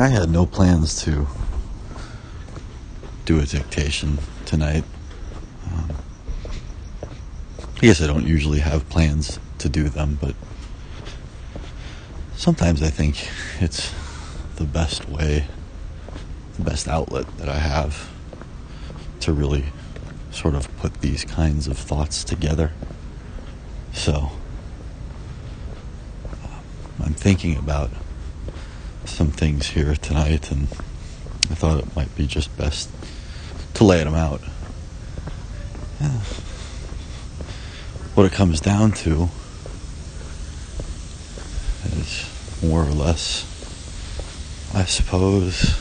I had no plans to do a dictation tonight. Um, I guess I don't usually have plans to do them, but sometimes I think it's the best way, the best outlet that I have to really sort of put these kinds of thoughts together. So, um, I'm thinking about some things here tonight, and I thought it might be just best to lay them out. Yeah. What it comes down to is more or less, I suppose,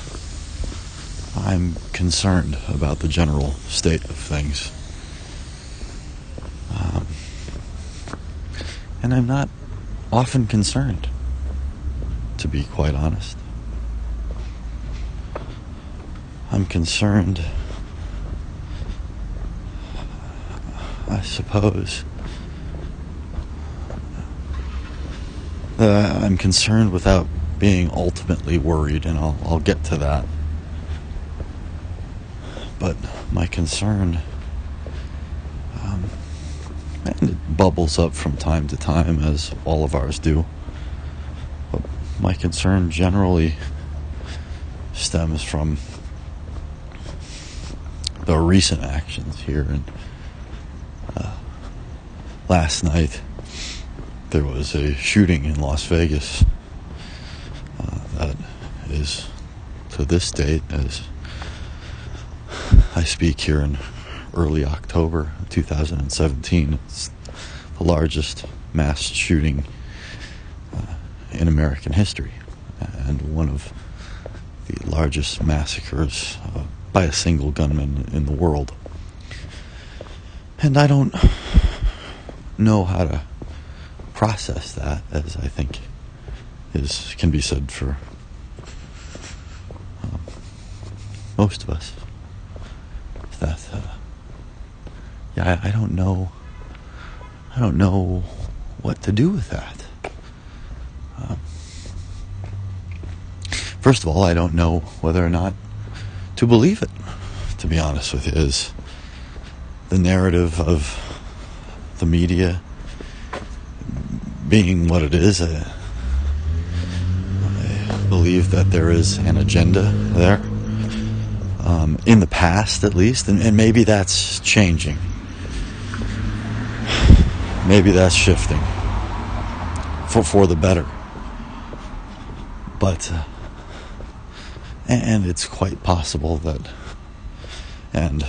I'm concerned about the general state of things. Um, and I'm not often concerned, to be quite honest. I'm concerned, I suppose, that I'm concerned without being ultimately worried, and I'll, I'll get to that. But my concern, um, and it bubbles up from time to time, as all of ours do. My concern generally stems from the recent actions here. And uh, last night, there was a shooting in Las Vegas uh, that is, to this date, as I speak here in early October 2017, it's the largest mass shooting in American history and one of the largest massacres uh, by a single gunman in the world. And I don't know how to process that, as I think is can be said for um, most of us. That uh, yeah, I, I don't know. I don't know what to do with that. Um, first of all, I don't know whether or not to believe it, to be honest with you, is the narrative of the media being what it is. I, I believe that there is an agenda there, um, in the past at least, and, and maybe that's changing. Maybe that's shifting for, for the better. But. Uh, and it's quite possible that, and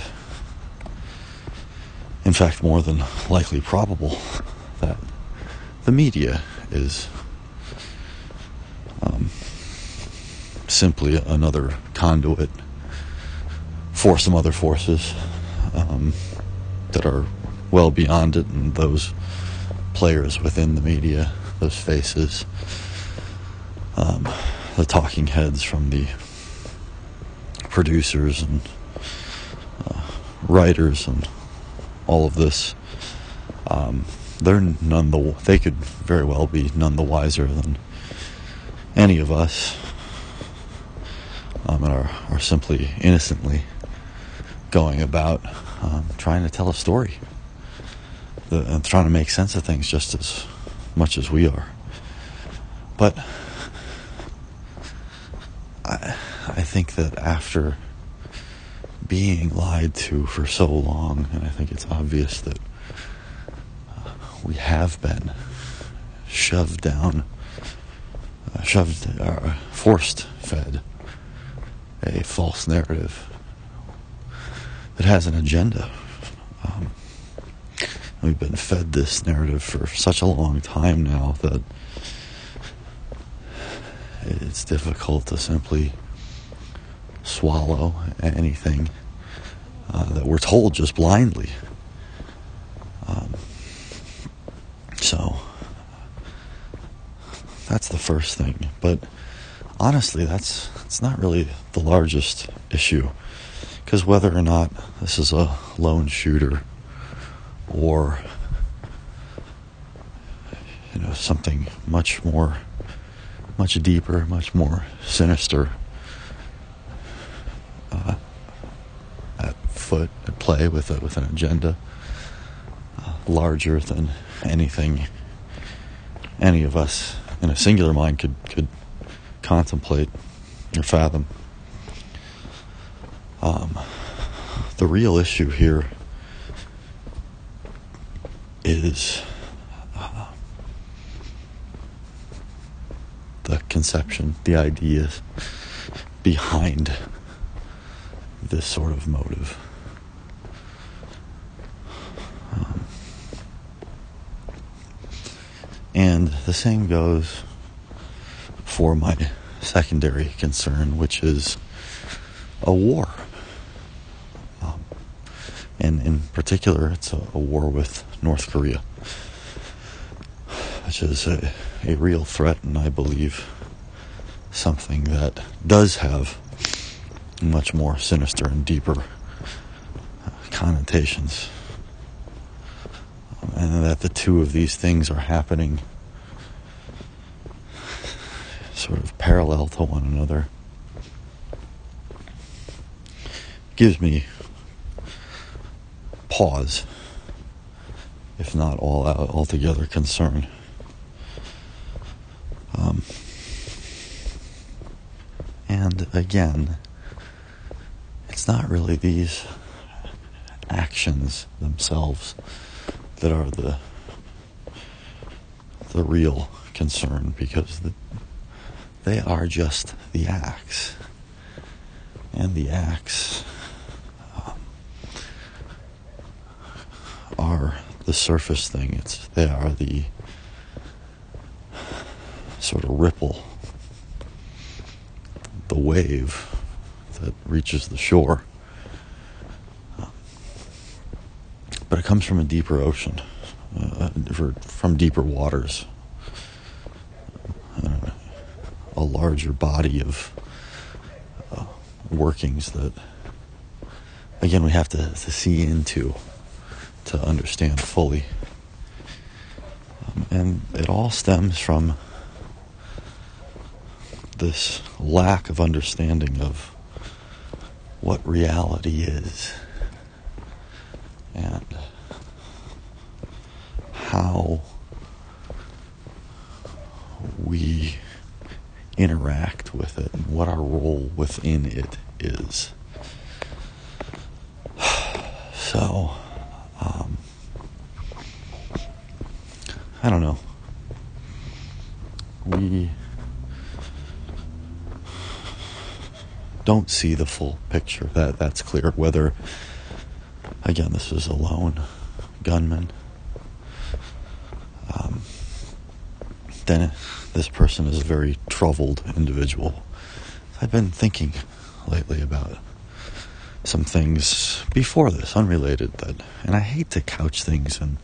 in fact, more than likely probable, that the media is um, simply another conduit for some other forces um, that are well beyond it, and those players within the media, those faces, um, the talking heads from the producers and uh, writers and all of this, um, they're none the they could very well be none the wiser than any of us, um, and are are simply innocently going about um, trying to tell a story the, and trying to make sense of things just as much as we are. But I, I think that after being lied to for so long, and I think it's obvious that uh, we have been shoved down, uh, shoved, uh, forced fed a false narrative that has an agenda. Um, we've been fed this narrative for such a long time now that it's difficult to simply swallow anything uh, that we're told just blindly. Um, so that's the first thing. But honestly, that's it's not really the largest issue because whether or not this is a lone shooter or you know something much more much deeper, much more sinister uh, at foot, at play with a, with an agenda uh, larger than anything any of us in a singular mind could could contemplate or fathom. Um, the real issue here is uh, the conception, the ideas behind this sort of motive. Um, and the same goes for my secondary concern, which is a war. Um, and in particular, it's a, a, war with North Korea, which is a, a real threat, and I believe something that does have much more sinister and deeper uh, connotations. And that the two of these things are happening sort of parallel to one another gives me pause, if not all out, altogether concern. Um, and again, not really these actions themselves that are the the real concern because the, they are just the acts. And the acts um, are the surface thing. It's they are the sort of ripple the wave that reaches the shore. But it comes from a deeper ocean, uh, from deeper waters, uh, a larger body of uh, workings that, again, we have to, to see into to understand fully. Um, and it all stems from this lack of understanding of what reality is and how we interact with it and what our role within it is. So, um, I don't know. We don't see the full picture. That that's clear. Whether again, this is a lone gunman. Um, then this person is a very troubled individual. I've been thinking lately about some things before this, unrelated. That, and I hate to couch things in,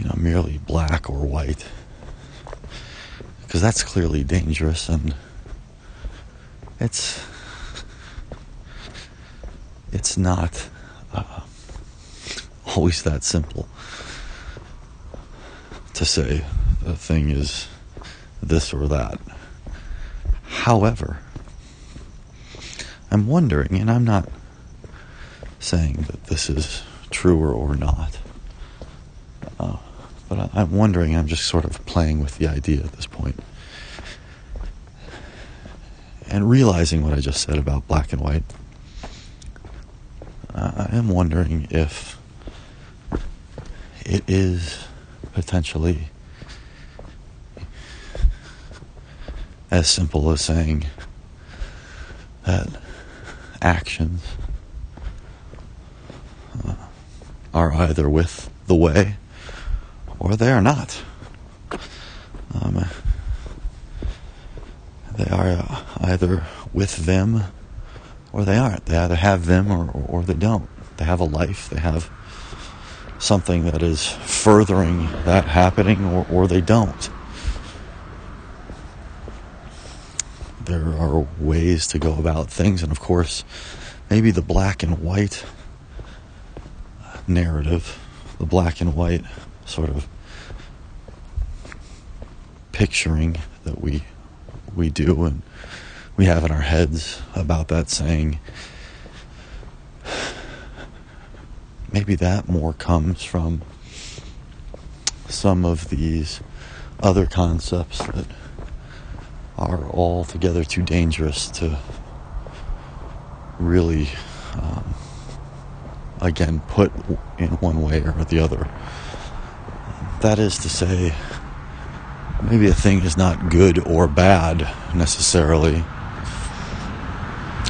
you know, merely black or white, because that's clearly dangerous and it's it's not uh, always that simple to say the thing is this or that. However, I'm wondering, and I'm not saying that this is truer or, not, uh, but I, I'm wondering, I'm just sort of playing with the idea at this point and realizing what I just said about black and white, I am wondering if it is potentially as simple as saying that actions uh, are either with the way or they are not. Um, they are uh, either with them or they aren't. They either have them or, or, or they don't. They have a life, they have something that is furthering that happening, or, or they don't. There are ways to go about things, and of course, maybe the black and white narrative, the black and white sort of picturing that we we do and we have in our heads about that saying maybe that more comes from some of these other concepts that are altogether too dangerous to really, um, again, put in one way or the other. That is to say, maybe a thing is not good or bad necessarily,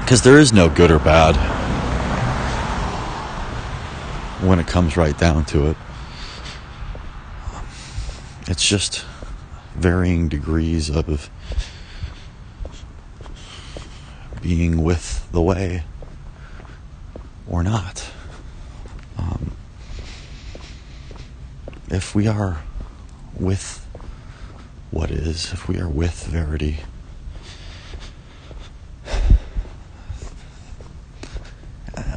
because there is no good or bad when it comes right down to it. It's just varying degrees of being with the way or not. Um, if we are with what is, if we are with verity,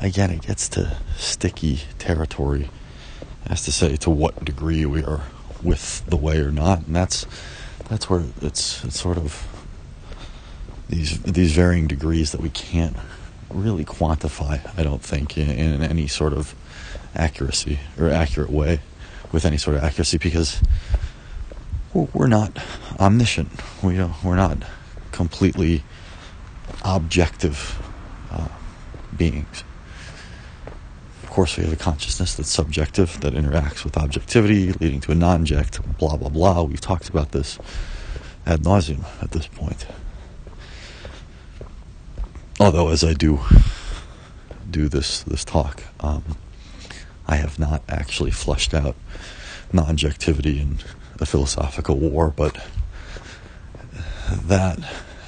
again, it gets to sticky territory as to say to what degree we are with the way or not, and that's that's where it's it's sort of these these varying degrees that we can't really quantify. I don't think in, in any sort of accuracy or accurate way with any sort of accuracy because we're not omniscient. We don't, we're not completely objective uh, beings. Course, we have a consciousness that's subjective, that interacts with objectivity, leading to a non-ject, blah, blah, blah. We've talked about this ad nauseum at this point. Although, as I do do this this talk, um, I have not actually flushed out non-objectivity in a philosophical war, but that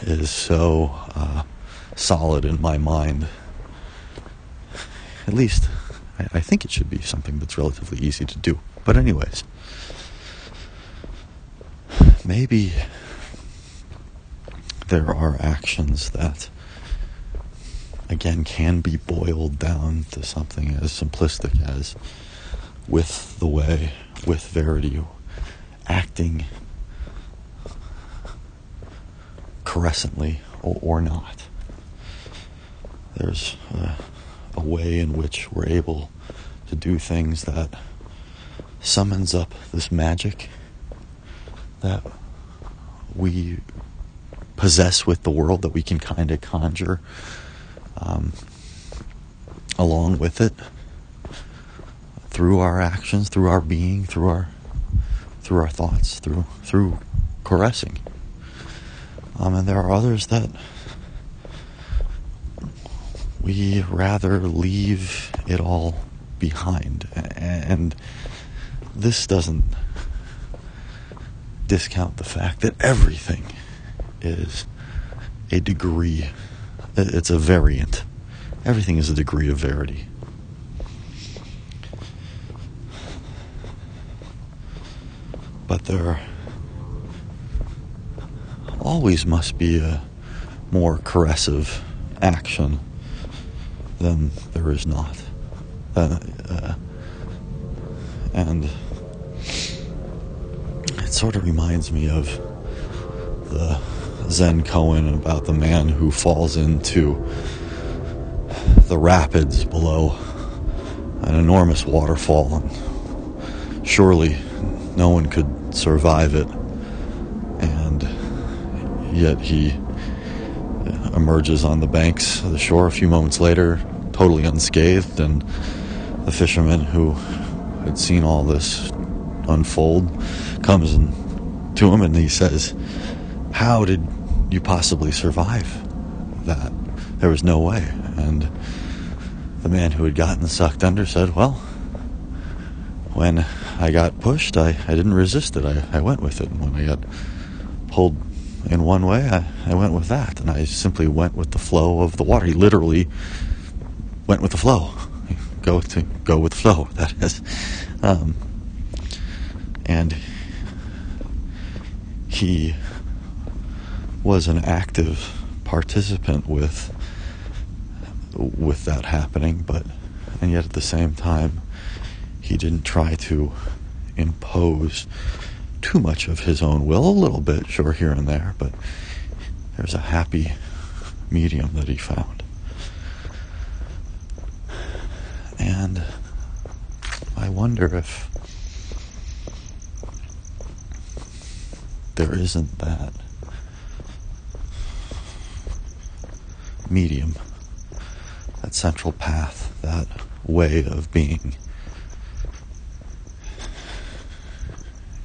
is so uh, solid in my mind. At least, I, I think it should be something that's relatively easy to do. But, anyways, maybe there are actions that again can be boiled down to something as simplistic as with the way, with verity, acting caressantly or, or not. There's a, a way in which we're able to do things that summons up this magic that we possess with the world that we can kind of conjure um, along with it through our actions, through our being, through our through our thoughts, through through caressing. Um, and there are others that we rather leave it all behind, and this doesn't discount the fact that everything is a degree it's a variant. Everything is a degree of verity. But there always must be a more caressive action than there is not. Uh, uh, and it sort of reminds me of the Zen koan about the man who falls into the rapids below an enormous waterfall. And surely no one could survive it. And yet he emerges on the banks of the shore a few moments later, totally unscathed. And the fisherman who had seen all this unfold comes and to him and he says, How did you possibly survive that? There was no way. And the man who had gotten sucked under said, Well, when I got pushed, I, I didn't resist it. I, I went with it. And when I got pulled in one way, I, I went with that. And I simply went with the flow of the water. He literally went with the flow. Go to go with the flow, that is. Um, and he was an active participant with with that happening, but and yet at the same time, he didn't try to impose too much of his own will, a little bit, sure, here and there, but there's a happy medium that he found. And I wonder if there isn't that medium, that central path, that way of being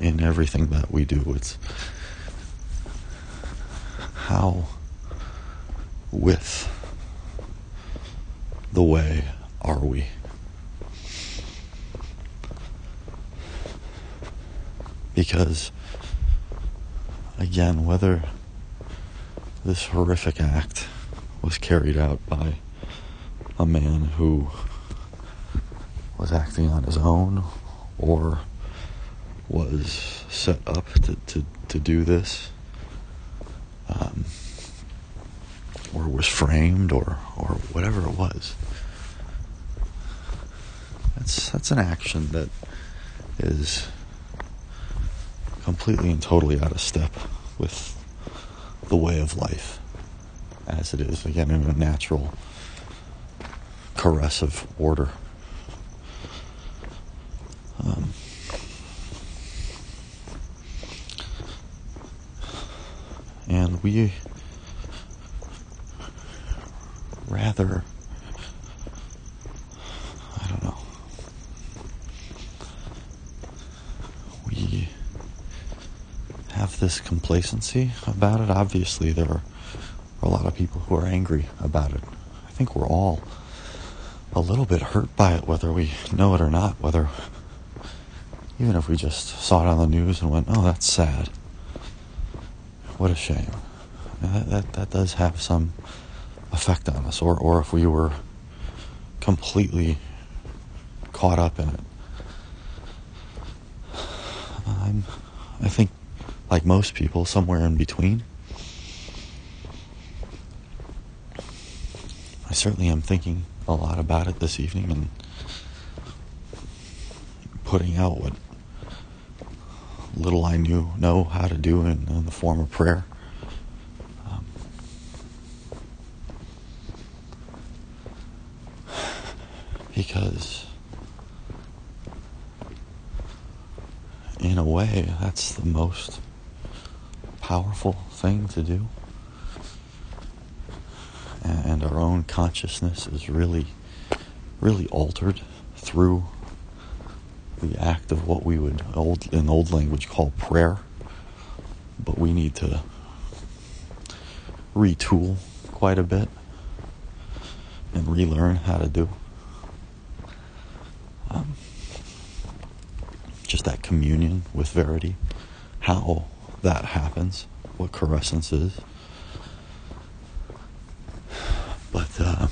in everything that we do. It's how with the way are we? Because, again, whether this horrific act was carried out by a man who was acting on his own or was set up to, to, to do this um, or was framed or, or whatever it was that's that's an action that is completely and totally out of step with the way of life as it is, again, in a natural, caressive order. Um, and we rather this complacency about it. Obviously, there are a lot of people who are angry about it. I think we're all a little bit hurt by it, whether we know it or not, whether even if we just saw it on the news and went, oh, that's sad. What a shame. That, that, that does have some effect on us. Or, or if we were completely caught up in it. I'm, I think like most people, somewhere in between. I certainly am thinking a lot about it this evening and putting out what little I knew know how to do in, in the form of prayer. Um, because in a way that's the most powerful thing to do. And our own consciousness is really, really altered through the act of what we would old in old language call prayer. But we need to retool quite a bit and relearn how to do. Um, just that communion with verity, how that happens, what carescence is. But, uh,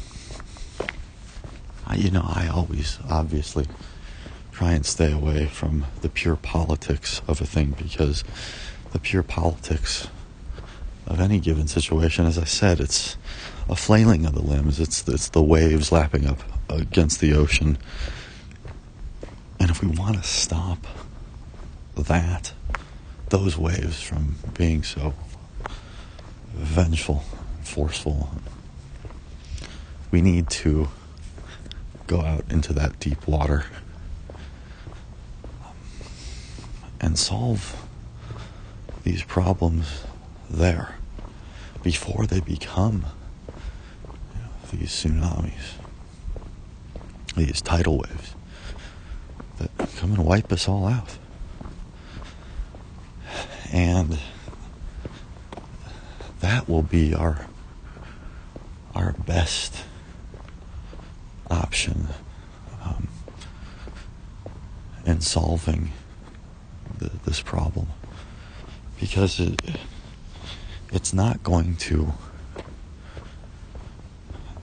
I, you know, I always obviously try and stay away from the pure politics of a thing because the pure politics of any given situation, as I said, it's a flailing of the limbs. It's it's the waves lapping up against the ocean. And if we want to stop that, those waves from being so vengeful, forceful. We need to go out into that deep water um, and solve these problems there before they become you know, these tsunamis, these tidal waves that come and wipe us all out. And that will be our our best option um, in solving the, this problem because it, it's not going to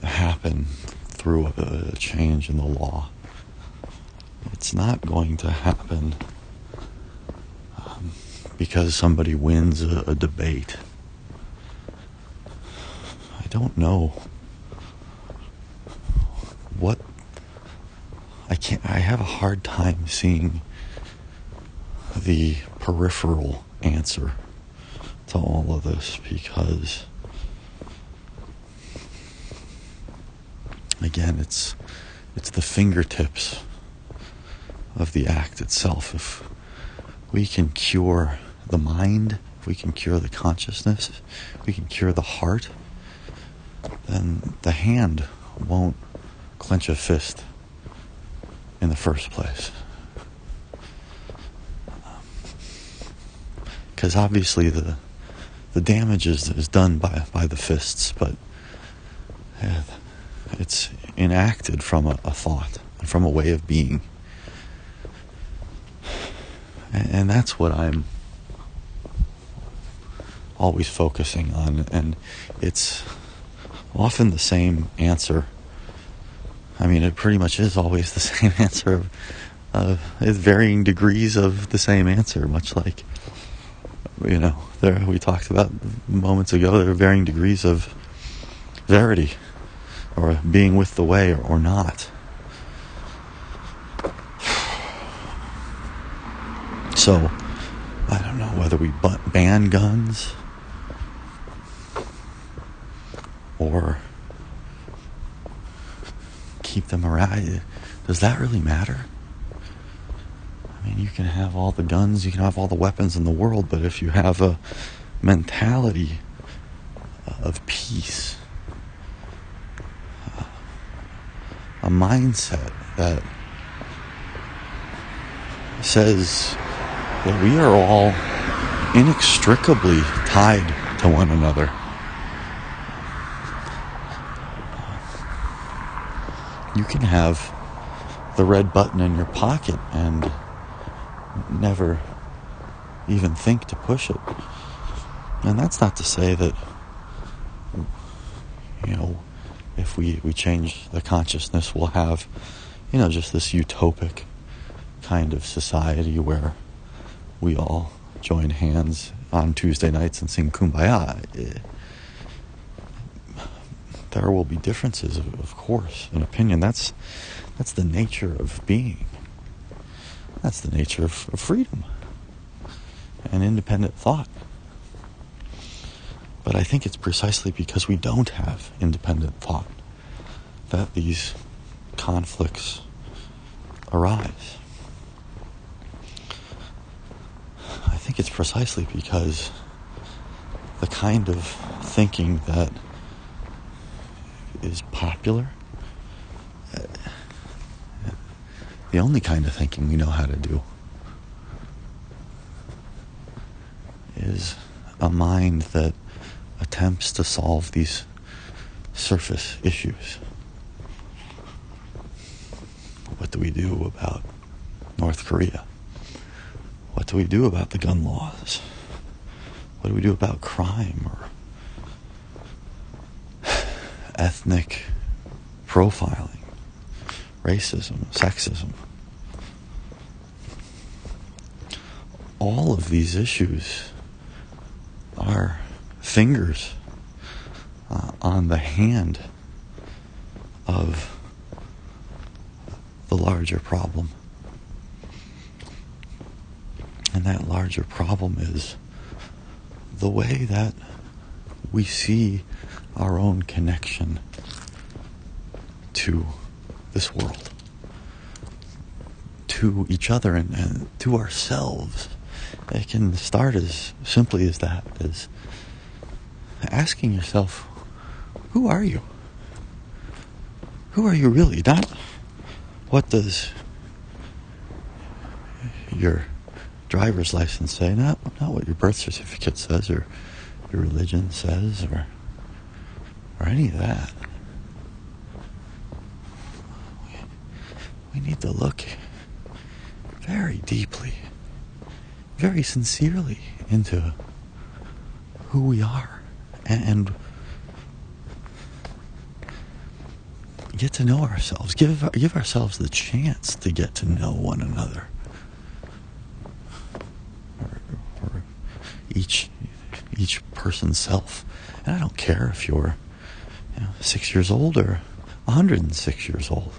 happen through a, a change in the law. It's not going to happen because somebody wins a, a debate. I don't know what I can't I have a hard time seeing the peripheral answer to all of this because again it's it's the fingertips of the act itself if we can cure the mind if we can cure the consciousness we can cure the heart then the hand won't clench a fist in the first place. Because obviously the the damage is, is done by by the fists, but uh, it's enacted from a, a thought and from a way of being, and, and that's what I'm always focusing on, and it's often the same answer. I mean, it pretty much is always the same answer. Uh, it's varying degrees of the same answer, much like you know, there we talked about moments ago. There are varying degrees of verity, or being with the way, or, or not. So, I don't know whether we ban guns or keep them around. Uh, does that really matter? I mean, you can have all the guns, you can have all the weapons in the world, but if you have a mentality uh, of peace, uh, a mindset that says that we are all inextricably tied to one another. You can have the red button in your pocket and never even think to push it. And that's not to say that, you know, if we, we change the consciousness, we'll have, you know, just this utopic kind of society where we all join hands on Tuesday nights and sing Kumbaya. Eh, There will be differences, of course, in opinion. That's that's the nature of being. That's the nature of, of freedom and independent thought. But I think it's precisely because we don't have independent thought that these conflicts arise. I think it's precisely because the kind of thinking that is popular the only kind of thinking we know how to do is a mind that attempts to solve these surface issues. What do we do about North Korea? What do we do about the gun laws? What do we do about crime or ethnic profiling? racism, sexism. All of these issues are fingers uh, on the hand of the larger problem. And that larger problem is the way that we see our own connection to this world, to each other, and, and to ourselves. It can start as simply as that, as asking yourself, who are you? Who are you really? Not what does your driver's license say, not, not what your birth certificate says or your religion says or, or any of that. we need to look very deeply, very sincerely into who we are and get to know ourselves. Give give ourselves the chance to get to know one another. Or, or each each person's self. And I don't care if you're six years old or 106 years old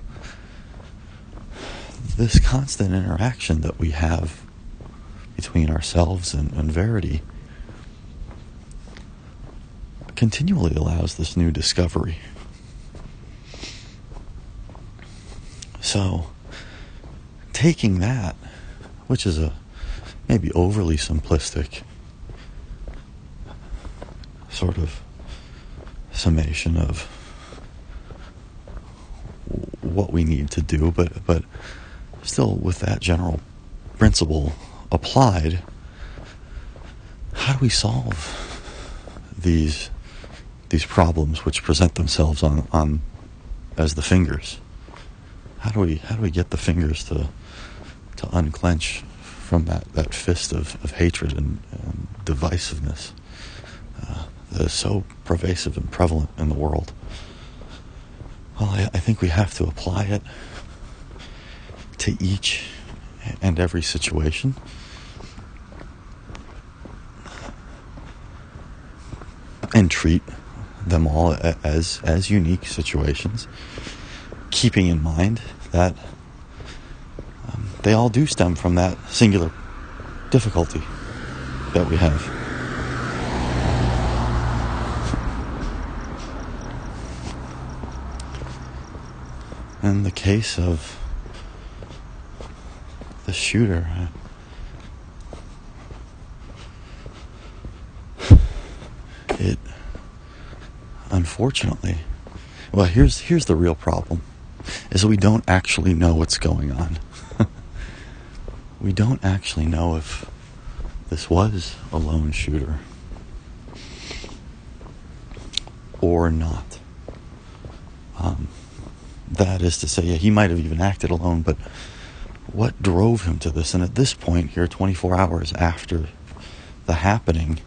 this constant interaction that we have between ourselves and, and Verity continually allows this new discovery. So, taking that, which is a maybe overly simplistic sort of summation of what we need to do, but but still with that general principle applied, how do we solve these these problems which present themselves on, on as the fingers? How do we how do we get the fingers to to unclench from that, that fist of, of hatred and, and divisiveness uh, that is so pervasive and prevalent in the world? Well, I, I think we have to apply it to each and every situation. And treat them all as as unique situations, keeping in mind that um, they all do stem from that singular difficulty that we have. In the case of the shooter, it unfortunately, well, here's here's the real problem: is we don't actually know what's going on. we don't actually know if this was a lone shooter or not. That is to say, yeah, he might have even acted alone, but what drove him to this? And at this point, here, 24 hours after the happening,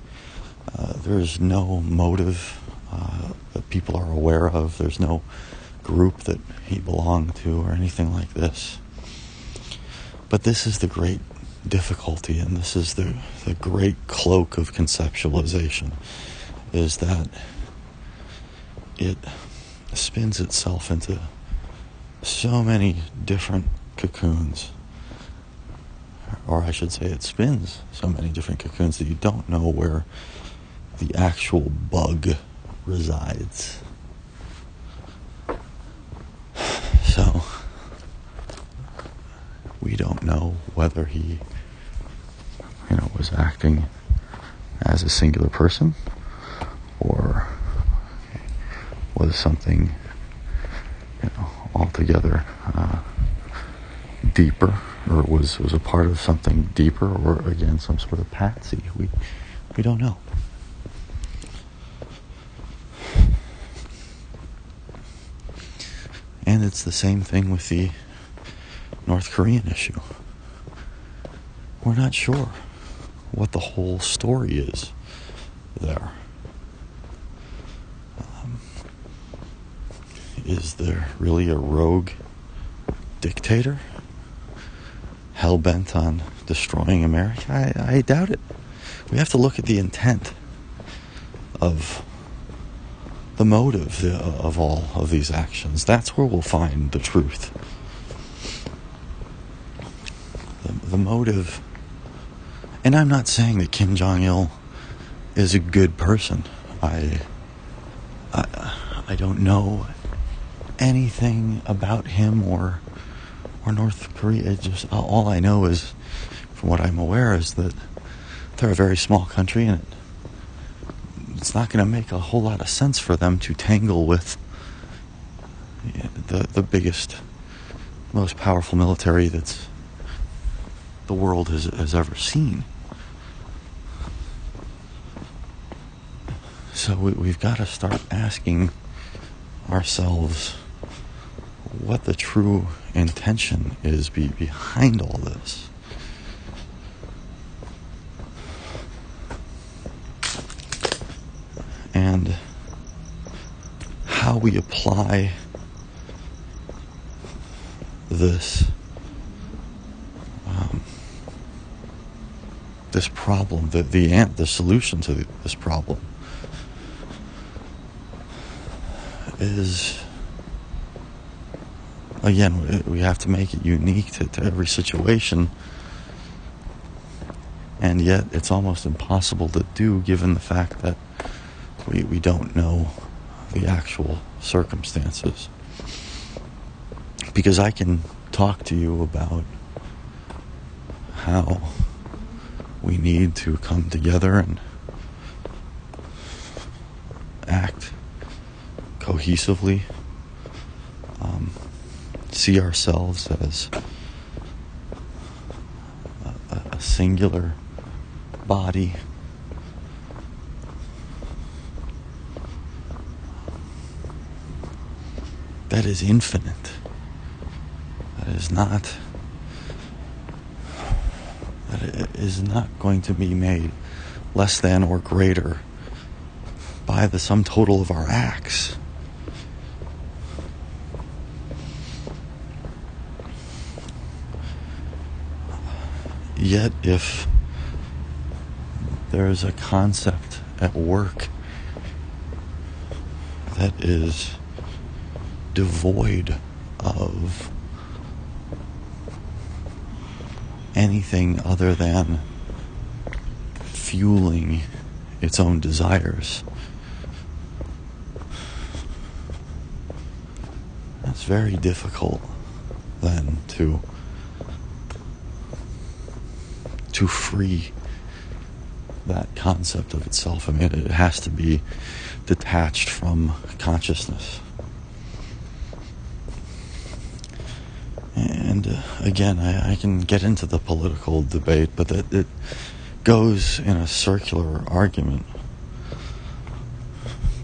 uh, there's no motive uh, that people are aware of. There's no group that he belonged to or anything like this. But this is the great difficulty, and this is the, the great cloak of conceptualization, is that it spins itself into so many different cocoons. Or I should say, it spins so many different cocoons that you don't know where the actual bug resides. So, we don't know whether he, you know, was acting as a singular person or was something, altogether uh, deeper, or was was a part of something deeper, or again some sort of patsy. We we don't know. And it's the same thing with the North Korean issue. We're not sure what the whole story is there. Um, is there really a rogue dictator hell bent on destroying America? I, I doubt it. We have to look at the intent of the motive uh, of all of these actions. That's where we'll find the truth. The, the motive. And I'm not saying that Kim Jong il is a good person. I, I, I don't know anything about him or or North Korea. Just all I know is, from what I'm aware, is that they're a very small country and it it's not going to make a whole lot of sense for them to tangle with the the biggest, most powerful military that's the world has has ever seen. So we, we've got to start asking ourselves what the true intention is be, behind all this. and how we apply this um, this problem, the the the solution to this problem is again we have to make it unique to, to every situation And yet, it's almost impossible to do given the fact that we, we don't know the actual circumstances. Because I can talk to you about how we need to come together and act cohesively, see ourselves as a, a singular body. That is infinite. That is not. That is not going to be made less than or greater by the sum total of our acts. Yet, if there is a concept at work that is devoid of anything other than fueling its own desires. It's very difficult then to to free that concept of itself. I mean, it has to be detached from consciousness. And uh, again, I, I, can get into the political debate, but it, it goes in a circular argument.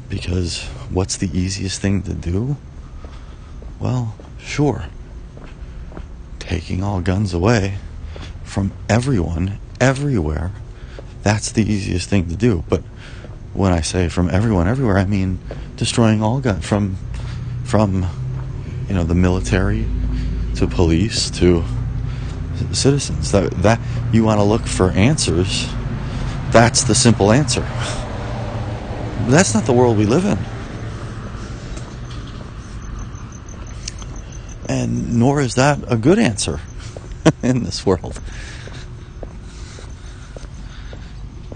Because what's the easiest thing to do? Well, sure. Taking all guns away from everyone, everywhere, that's the easiest thing to do. But when I say from everyone, everywhere, I mean destroying all guns from, from, you know, the military to police to citizens. That that you want to look for answers. That's the simple answer. That's not the world we live in. And nor is that a good answer in this world.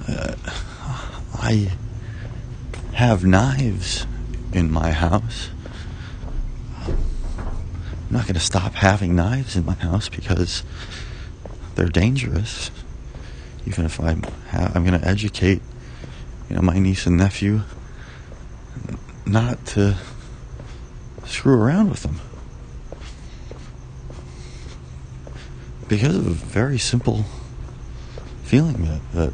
Uh, I have knives in my house. I'm not going to stop having knives in my house because they're dangerous. Even if I'm, ha- I'm going to educate, you know, my niece and nephew not to screw around with them. Because of a very simple feeling that, that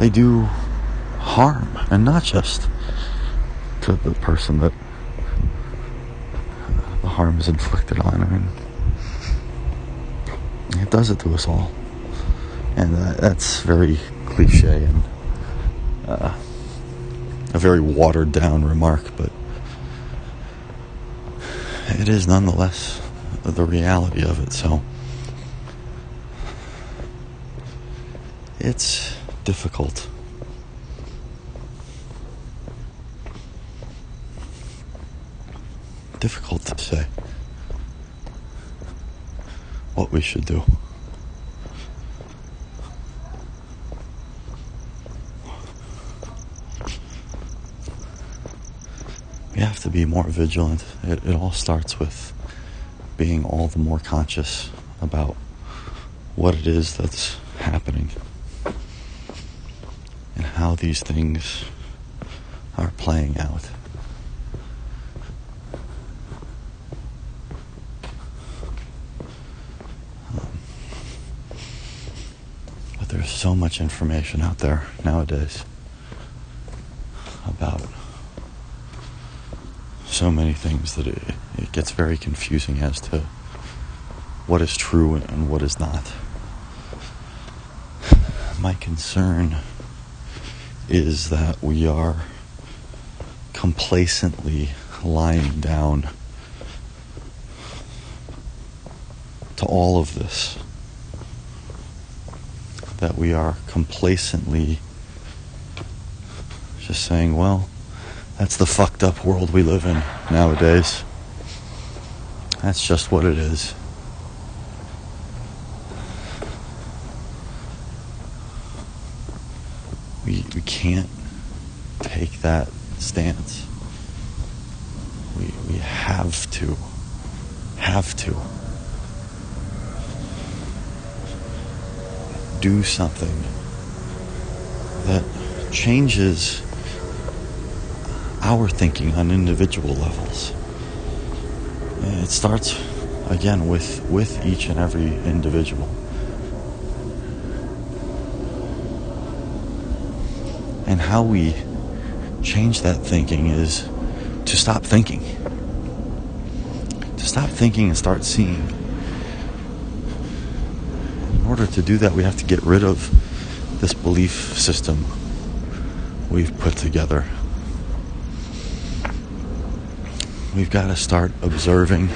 they do harm and not just to the person that the harm is inflicted on. I mean, it does it to us all. And uh, that's very cliche and uh, a very watered down remark, but it is nonetheless the reality of it. So it's difficult. Difficult to say what we should do. we have to be more vigilant. It, it all starts with being all the more conscious about what it is that's happening and how these things are playing out. But there's so much information out there nowadays about so many things that it, it gets very confusing as to what is true and what is not. My concern is that we are complacently lying down to all of this. That we are complacently just saying, well, that's the fucked up world we live in nowadays. That's just what it is. We, we can't take that stance. We, we have to. Have to. Do something that changes our thinking on individual levels. It starts again with with each and every individual. And how we change that thinking is to stop thinking. To stop thinking and start seeing. In order to do that, we have to get rid of this belief system we've put together. We've got to start observing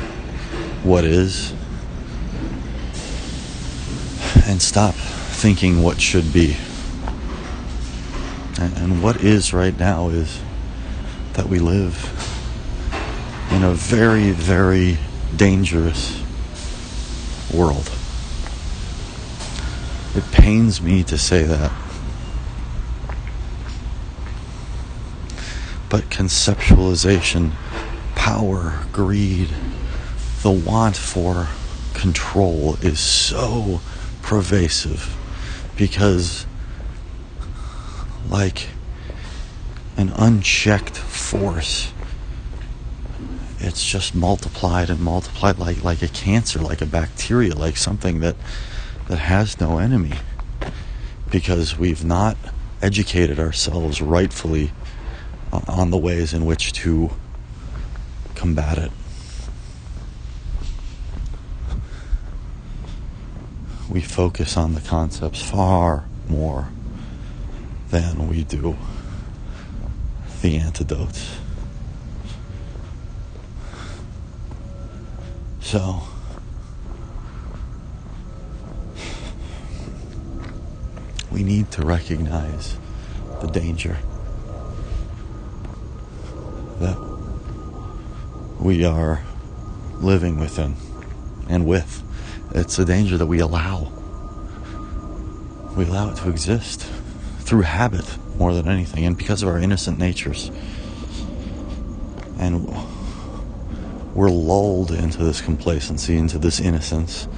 what is and stop thinking what should be. And, what is right now is that we live in a very, very dangerous world. It pains me to say that. But conceptualization, power, greed, the want for control is so pervasive because, like an unchecked force, it's just multiplied and multiplied like, like a cancer, like a bacteria, like something that, that has no enemy because we've not educated ourselves rightfully on the ways in which to combat it. we focus on the concepts far more than we do the antidotes. So, we need to recognize the danger that we are living within and with. It's a danger that we allow. We allow it to exist through habit more than anything, and because of our innocent natures. And we're lulled into this complacency, into this innocence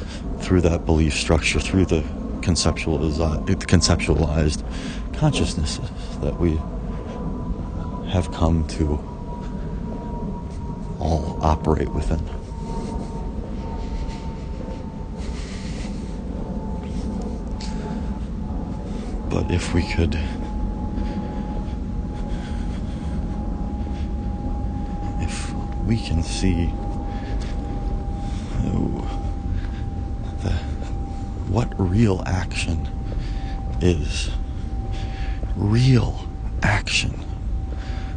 through that belief structure, through the conceptualized, consciousnesses that we have come to all operate within. But if we could if we can see the, what real action is real action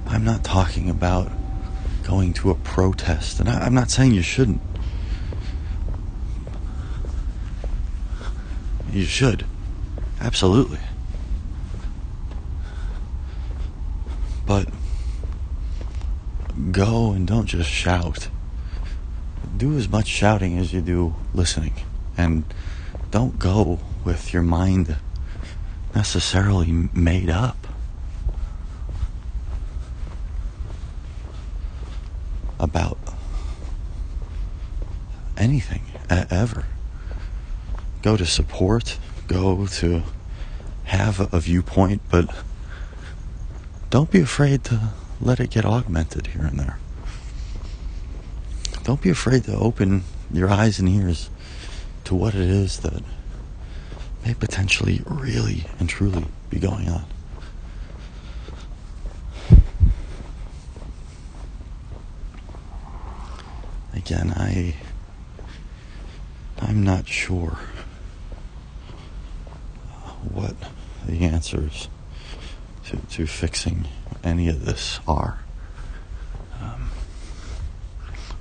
i'm not talking about going to a protest and I, i'm not saying you shouldn't you should absolutely But go and don't just shout. Do as much shouting as you do listening. And don't go with your mind necessarily made up. About anything ever. Go to support, go to have a viewpoint, but don't be afraid to let it get augmented here and there. Don't be afraid to open your eyes and ears to what it is that may potentially really and truly be going on. Again, I I'm not sure what the answers to, to fixing any of this are. Um,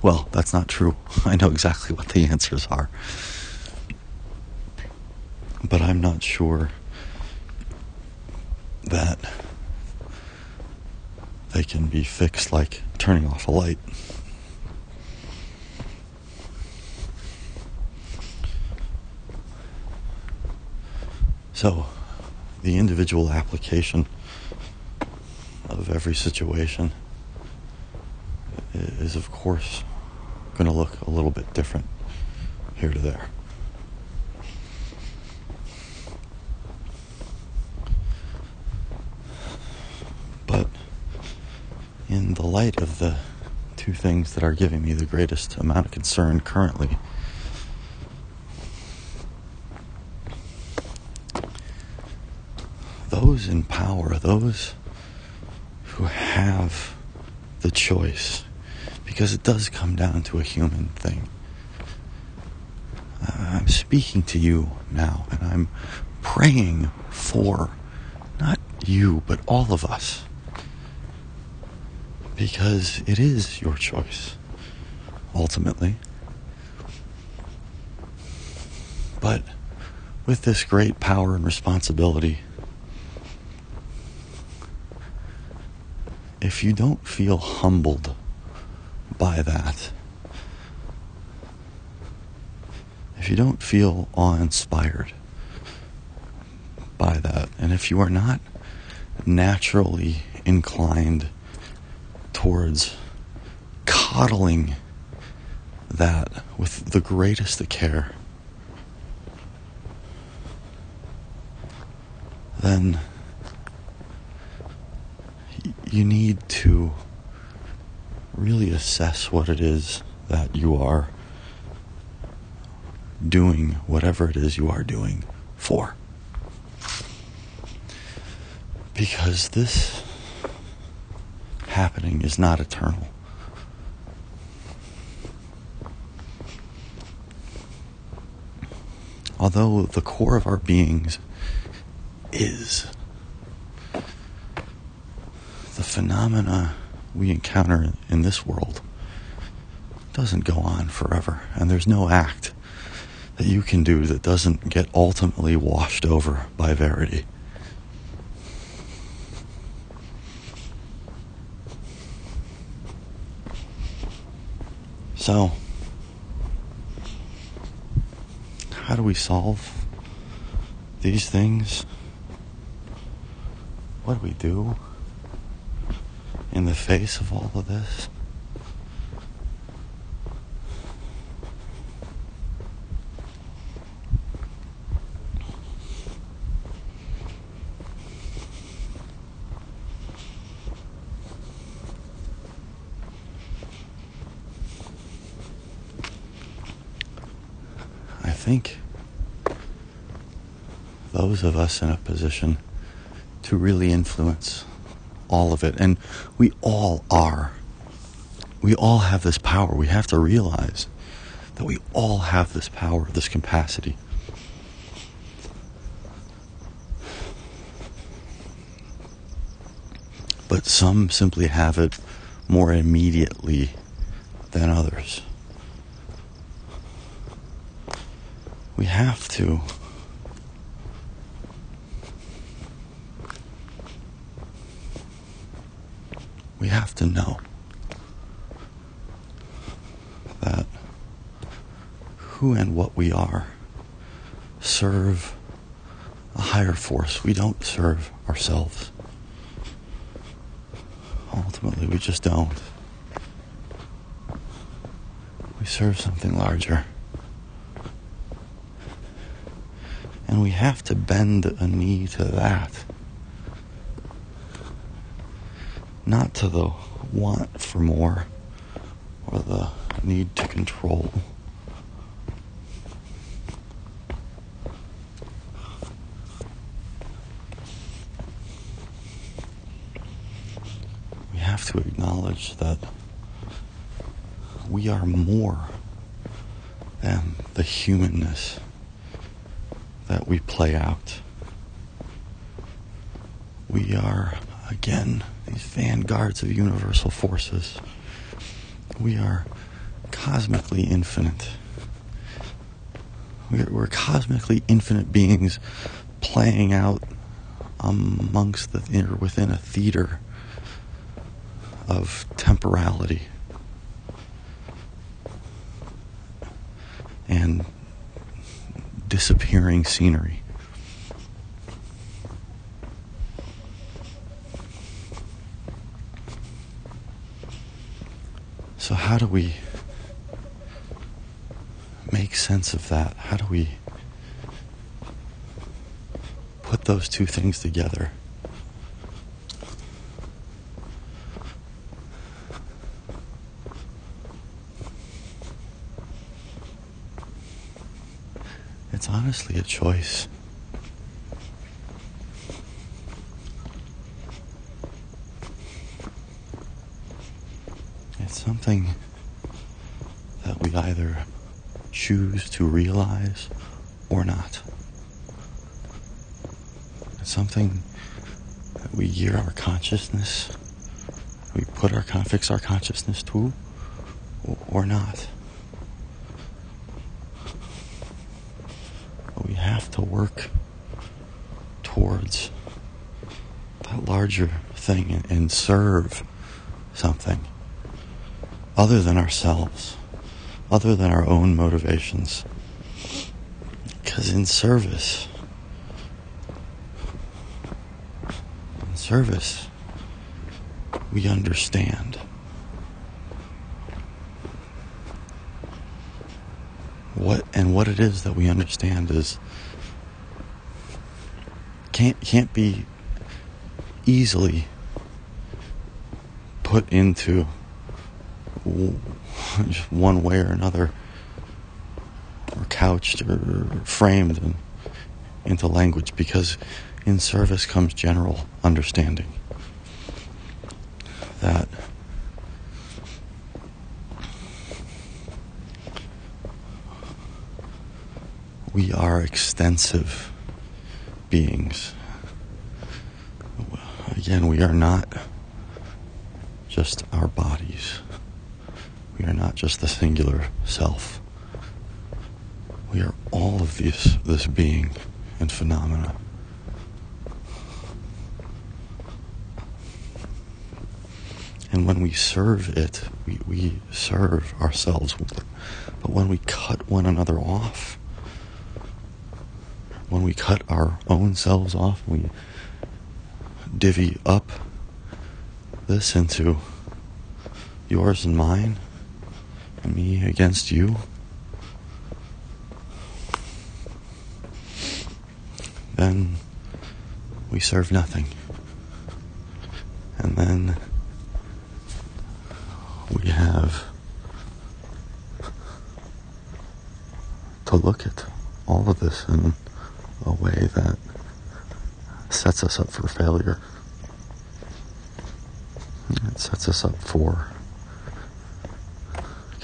well, that's not true. I know exactly what the answers are. But I'm not sure that they can be fixed like turning off a light. So, the individual application of every situation is, of course, going to look a little bit different here to there. But in the light of the two things that are giving me the greatest amount of concern currently, those in power, those who have the choice, because it does come down to a human thing. Uh, I'm speaking to you now, and I'm praying for not you, but all of us. Because it is your choice, ultimately. But with this great power and responsibility, if you don't feel humbled by that, if you don't feel awe inspired by that, and if you are not naturally inclined towards coddling that with the greatest care, then you need to really assess what it is that you are doing, whatever it is you are doing for. Because this happening is not eternal. Although the core of our beings is phenomena we encounter in this world doesn't go on forever, and there's no act that you can do that doesn't get ultimately washed over by verity. So, how do we solve these things? What do we do? In the face of all of this? I think those of us in a position to really influence all of it. And we all are. We all have this power. We have to realize that we all have this power, this capacity. But some simply have it more immediately than others. We have to we have to know that who and what we are serve a higher force. We don't serve ourselves. Ultimately, we just don't. We serve something larger. And we have to bend a knee to that. Not to the want for more or the need to control. We have to acknowledge that we are more than the humanness that we play out. We are, again, these vanguards of universal forces. We are cosmically infinite. We're, we're cosmically infinite beings playing out amongst the or within a theater of temporality and disappearing scenery. So, how do we make sense of that? How do we put those two things together? It's honestly a choice. It's something either choose to realize or not. It's something that we gear our consciousness, we put our fix our consciousness to, or not. But we have to work towards that larger thing and serve something other than ourselves other than our own motivations. Because in service, in service, we understand. What and what it is that we understand is can't can't be easily put into one way or another, or couched or framed in, into language because in service comes general understanding that we are extensive beings. Again, we are not just our bodies. We are not just the singular self. We are all of this, this being and phenomena. And when we serve it, we, we serve ourselves. But when we cut one another off, when we cut our own selves off, we divvy up this into yours and mine me against you. Then we serve nothing. And then we have to look at all of this in a way that sets us up for failure. It sets us up for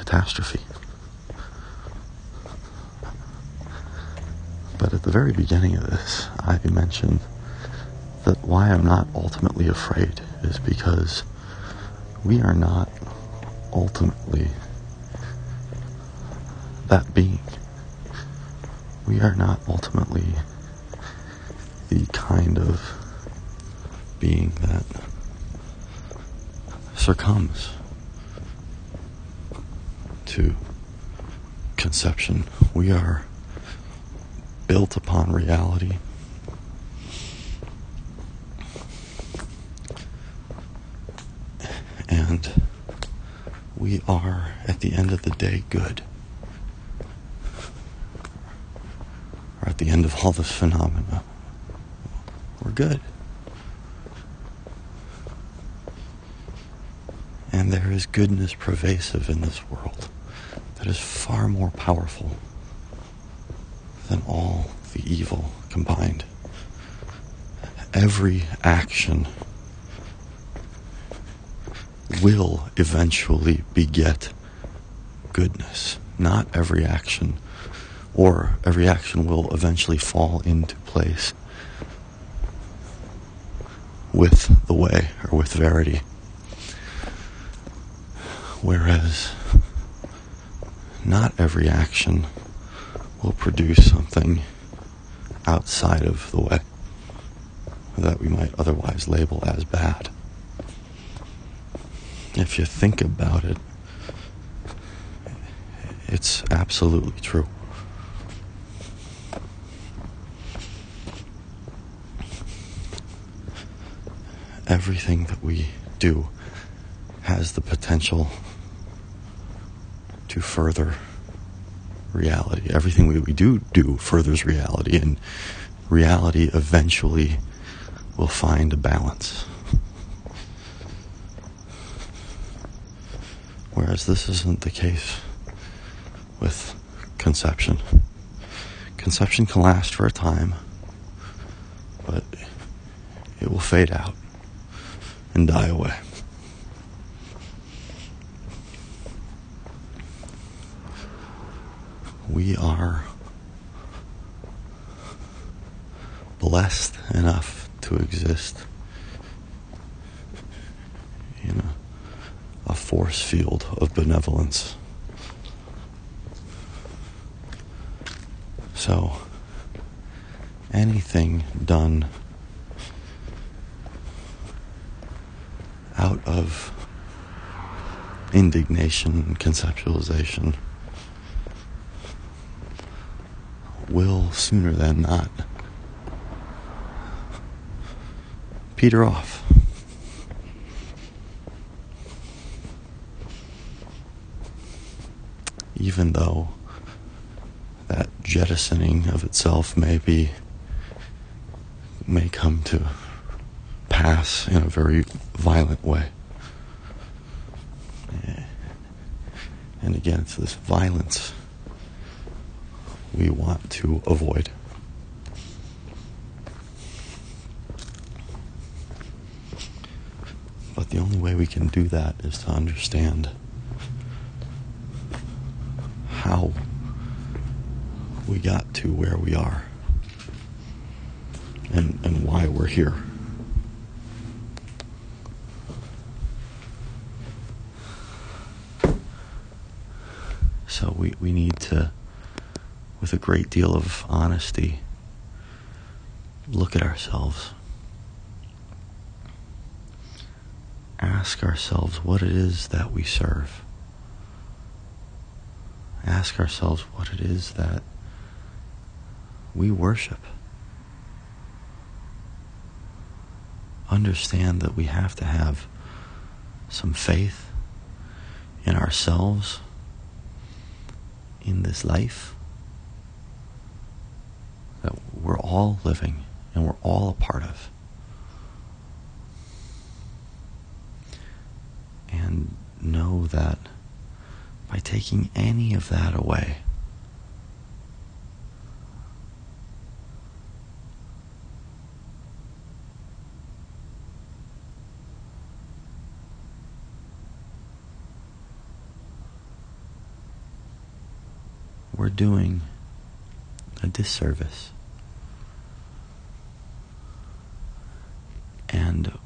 catastrophe. But at the very beginning of this, I mentioned that why I'm not ultimately afraid is because we are not ultimately that being. We are not ultimately the kind of being that succumbs to conception. We are built upon reality. And we are, at the end of the day, good. Or at the end of all this phenomena, we're good. And there is goodness pervasive in this world that is far more powerful than all the evil combined. Every action will eventually beget goodness. Not every action, or every action will eventually fall into place with the way or with verity. Whereas not every action will produce something outside of the way that we might otherwise label as bad. If you think about it, it's absolutely true. Everything that we do has the potential to further reality. Everything we, we do do furthers reality, and reality eventually will find a balance. Whereas this isn't the case with conception. Conception can last for a time, but it will fade out and die away. We are blessed enough to exist in a, a force field of benevolence. So, anything done out of indignation and conceptualization will sooner than not peter off. Even though that jettisoning of itself may be may come to pass in a very violent way. Eh. And again, it's this violence we want to avoid. But the only way we can do that is to understand how we got to where we are and, and why we're here. So we, we need to, with a great deal of honesty, look at ourselves. Ask ourselves what it is that we serve. Ask ourselves what it is that we worship. Understand that we have to have some faith in ourselves, in this life, we're all living and we're all a part of. And know that by taking any of that away, we're doing a disservice. And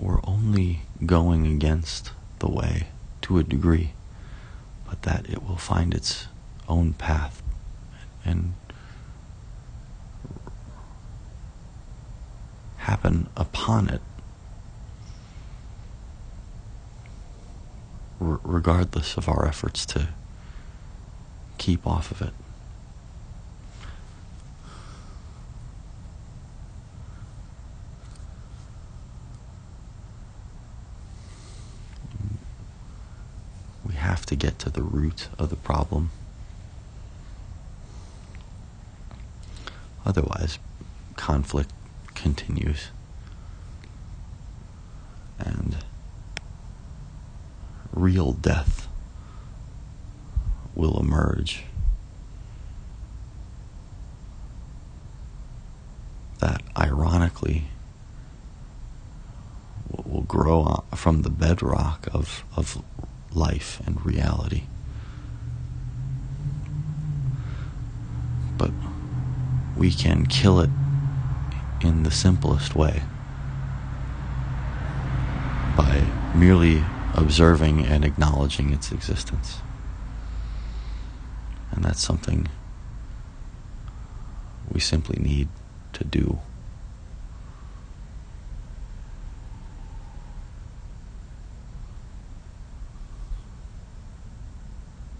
we're only going against the way to a degree, but that it will find its own path and happen upon it regardless of our efforts to keep off of it. We to get to the root of the problem. Otherwise, conflict continues. And real death will emerge. That ironically will grow uh, from the bedrock of, of life and reality. But we can kill it in the simplest way by merely observing and acknowledging its existence. And that's something we simply need to do.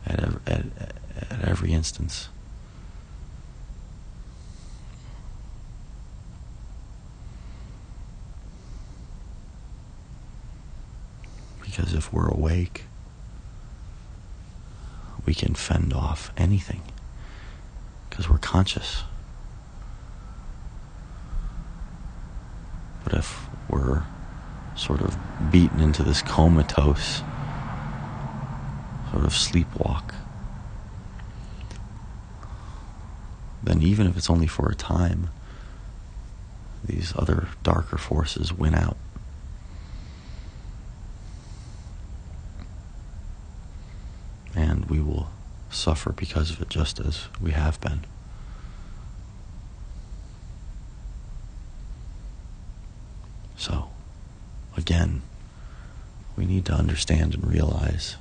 At every, at, at every instance. Because if we're awake, we can fend off anything because we're conscious. But if we're sort of beaten into this comatose sort of sleepwalk, then even if it's only for a time, these other darker forces win out. And we will suffer because of it just as we have been. So, again, we need to understand and realize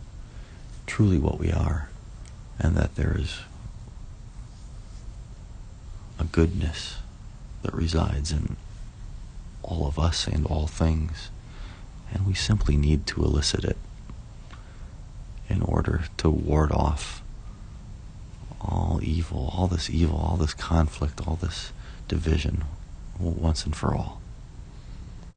truly what we are and that there is goodness that resides in all of us and all things, and we simply need to elicit it in order to ward off all evil, all this evil, all this conflict, all this division once and for all.